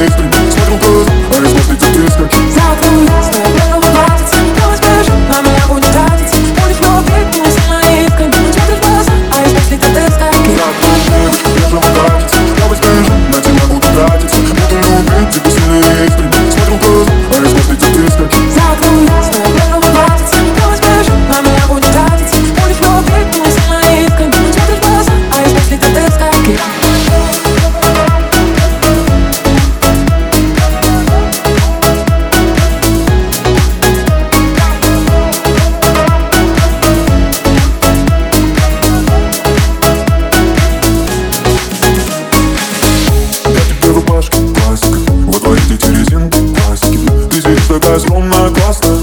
Siempre My costa.